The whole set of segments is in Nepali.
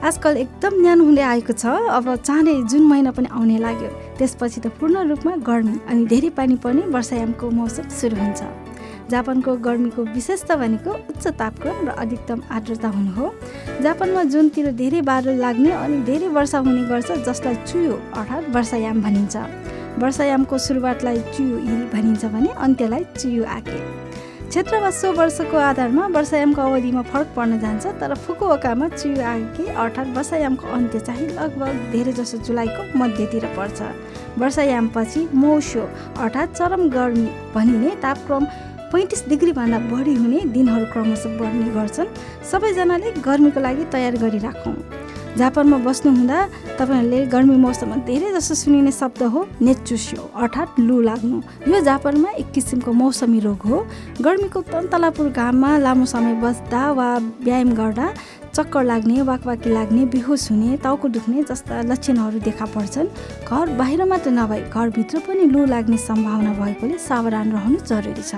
आजकल एकदम न्यानो हुँदै आएको छ। अब चाँडै जुन महिना पनि आउने लाग्यो त्यसपछि त पूर्ण रूपमा गर्मी अनि धेरै पानी पर्ने वर्षायामको मौसम सुरु हुन्छ। जापानको गर्मीको विशेषता भनेको उच्च तापक्रम र अधिकतम आर्द्रता हुनु हो। जापानमा जुनतिर धेरै बादल लाग्ने अनि धेरै वर्षा हुने गर्छ जसलाई चुयो अर्थात् वर्षायाम भनिन्छ। वर्षायामको सुरुवातलाई चुयो इरी भनिन्छ भने अन्त्यलाई चुयो आके। क्षेत्र वा सो वर्षको आधारमा वर्षायामको अवधिमा फरक पर्न जान्छ तर फुकुओकामा चियो आगे अर्थात् वर्षायामको अन्त्य चाहिँ लगभग धेरैजसो जुलाईको मध्यतिर पर्छ। वर्षायामपछि मौसो अर्थात् चरम गर्मी भनिने तापक्रम पैँतिस डिग्रीभन्दा बढी हुने दिनहरू क्रमशः बढ्ने गर्छन्। सबैजनाले गर्मीको लागि तयार गरिराखौँ। जापानमा बस्नुहुँदा तपाईँहरूले गर्मी मौसममा धेरै जसो सुनिने शब्द हो नेचुस्यो अर्थात् लु लाग्नु। यो जापानमा एक किसिमको मौसमी रोग हो। गर्मीको तन्तलापुर घाममा लामो समय बस्दा वा व्यायाम गर्दा चक्कर लाग्ने वाकवाकी लाग्ने बेहोस हुने टाउको दुख्ने जस्ता लक्षणहरू देखा पर्छन्। घर बाहिर मात्र नभई घरभित्र पनि लु लाग्ने सम्भावना भएकोले सावधान रहनु जरुरी छ।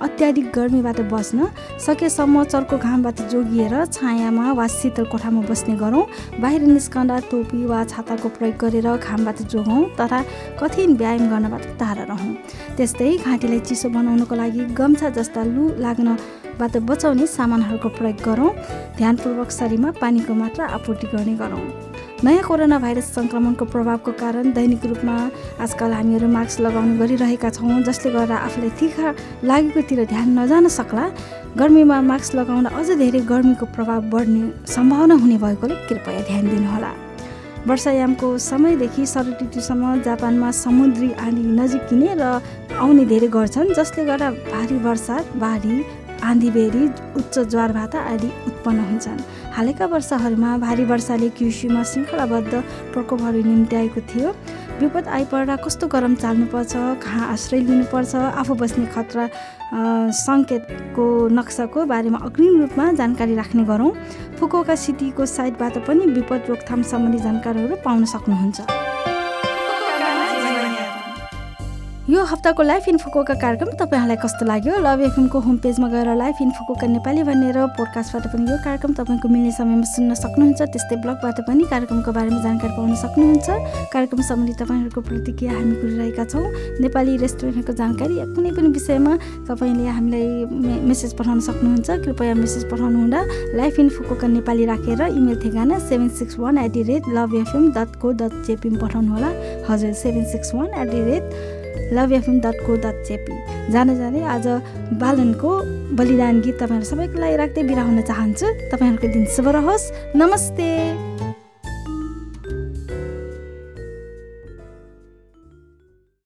अत्याधिक गर्मीबाट बस्न सकेसम्म चर्को घामबाट जोगिएर छायामा वा शीतल कोठामा बस्ने गरौँ। बाहिर निस्कँदा टोपी वा छाताको प्रयोग गरेर घामबाट जोगौँ तथा कठिन व्यायाम गर्नबाट टाढा रहौँ। त्यस्तै घाँटीलाई चिसो बनाउनको लागि गम्छा जस्ता लु लाग्नबाट बचाउने सामानहरूको प्रयोग गरौँ। ध्यानपूर्वक शरीरमा पानीको मात्रा आपूर्ति गर्ने गरौँ। नयाँ कोरोना भाइरस सङ्क्रमणको प्रभावको कारण दैनिक रूपमा आजकल हामीहरू मास्क लगाउने गरिरहेका छौँ जसले गर्दा आफूलाई तिखा लागेकोतिर ध्यान नजान सक्ला। गर्मीमा मास्क लगाउँदा अझ धेरै गर्मीको प्रभाव बढ्ने सम्भावना हुने भएकोले कृपया ध्यान दिनुहोला। वर्षायामको समयदेखि शरद ऋतुसम्म जापानमा समुद्री आँधी नजिकिने र आउने धेरै गर्छन् जसले गर्दा भारी वर्षा बाढी आँधीबेरी उच्च ज्वारभाटा आदि उत्पन्न हुन्छन्। हालैका वर्षहरूमा भारी वर्षाले कृषिमा श्रृङ्खलाबद्ध प्रकोपहरू निम्त्याएको थियो। विपद आइपर्दा कस्तो गरम चाल्नुपर्छ कहाँ आश्रय लिनुपर्छ आफू बस्ने खतरा सङ्केतको नक्साको बारेमा अग्रिम रूपमा जानकारी राख्ने गरौँ। फुकोका सिटीको साइटबाट पनि विपद रोकथाम सम्बन्धी जानकारीहरू पाउन सक्नुहुन्छ। यो हप्ताको लाइफ इन्फोकोका कार्यक्रम तपाईँहरूलाई कस्तो लाग्यो? लभ एफएमको होम पेजमा गएर लाइफ इन्फोकोका नेपाली भनेर पोडकास्टबाट पनि यो कार्यक्रम तपाईँको मिल्ने समयमा सुन्न सक्नुहुन्छ। त्यस्तै ब्लगबाट पनि कार्यक्रमको बारेमा जानकारी पाउन सक्नुहुन्छ। कार्यक्रम सम्बन्धी तपाईँहरूको प्रतिक्रिया हामी गरिरहेका छौँ। नेपाली रेस्टुरेन्टहरूको जानकारी या कुनै पनि विषयमा तपाईँले हामीलाई मेसेज पठाउन सक्नुहुन्छ। कृपया मेसेज पठाउनु हुँदा लाइफ इन्फोकोका नेपाली राखेर इमेल ठेगाना seven six one at the rate love FM dot co dot जेपीमा पठाउनु होला हजुर seven six one at the rate love FM dot co dot JP. जाँदै जाँदै आज बालनको बलिदान गीत तपाईँहरू सबैको लागि राख्दै बिरा हुन चाहन्छु। तपाईँहरूको दिन शुभ रहोस्। नमस्ते।